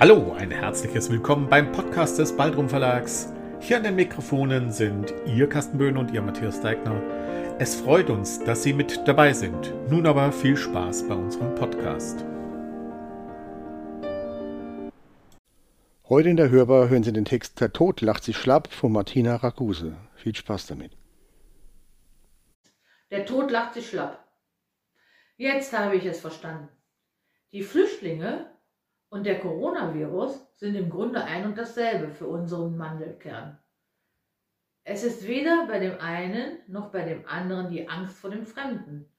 Hallo, ein herzliches Willkommen beim Podcast des Baldrum Verlags. Hier an den Mikrofonen sind Ihr Carsten Böhn und Ihr Matthias Deigner. Es freut uns, dass Sie mit dabei sind. Nun aber viel Spaß bei unserem Podcast. Heute in der Hörbar hören Sie den Text Der Tod lacht sich schlapp von Martina Raguse. Viel Spaß damit. Der Tod lacht sich schlapp. Jetzt habe ich es verstanden. Die Flüchtlinge und der Coronavirus sind im Grunde ein und dasselbe für unseren Mandelkern. Es ist weder bei dem einen noch bei dem anderen die Angst vor dem Fremden.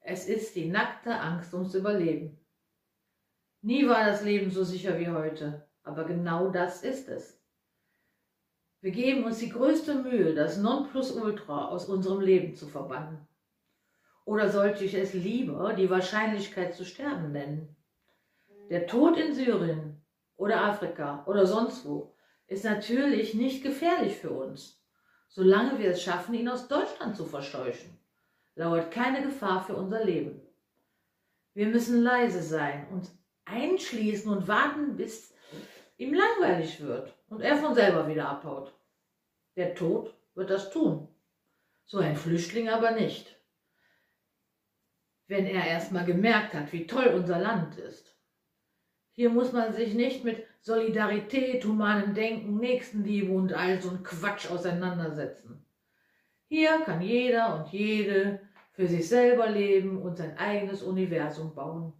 Es ist die nackte Angst ums Überleben. Nie war das Leben so sicher wie heute, aber genau das ist es. Wir geben uns die größte Mühe, das Nonplusultra aus unserem Leben zu verbannen. Oder sollte ich es lieber die Wahrscheinlichkeit zu sterben nennen? Der Tod in Syrien oder Afrika oder sonst wo ist natürlich nicht gefährlich für uns. Solange wir es schaffen, ihn aus Deutschland zu verscheuchen, lauert keine Gefahr für unser Leben. Wir müssen leise sein, uns einschließen und warten, bis ihm langweilig wird und er von selber wieder abhaut. Der Tod wird das tun, so ein Flüchtling aber nicht. Wenn er erst mal gemerkt hat, wie toll unser Land ist. Hier muss man sich nicht mit Solidarität, humanem Denken, Nächstenliebe und all so ein Quatsch auseinandersetzen. Hier kann jeder und jede für sich selber leben und sein eigenes Universum bauen.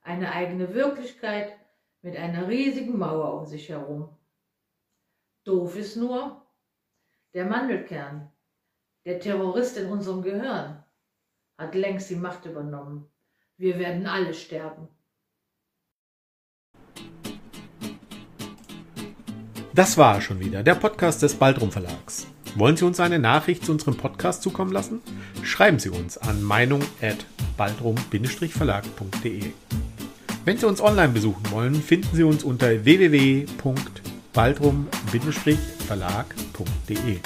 Eine eigene Wirklichkeit mit einer riesigen Mauer um sich herum. Doof ist nur der Mandelkern, der Terrorist in unserem Gehirn, hat längst die Macht übernommen. Wir werden alle sterben. Das war schon wieder der Podcast des Baldrum Verlags. Wollen Sie uns eine Nachricht zu unserem Podcast zukommen lassen? Schreiben Sie uns an meinung@baldrum-verlag.de. Wenn Sie uns online besuchen wollen, finden Sie uns unter www.baldrum-verlag.de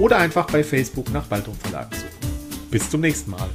oder einfach bei Facebook nach Baldrum Verlag suchen. Bis zum nächsten Mal.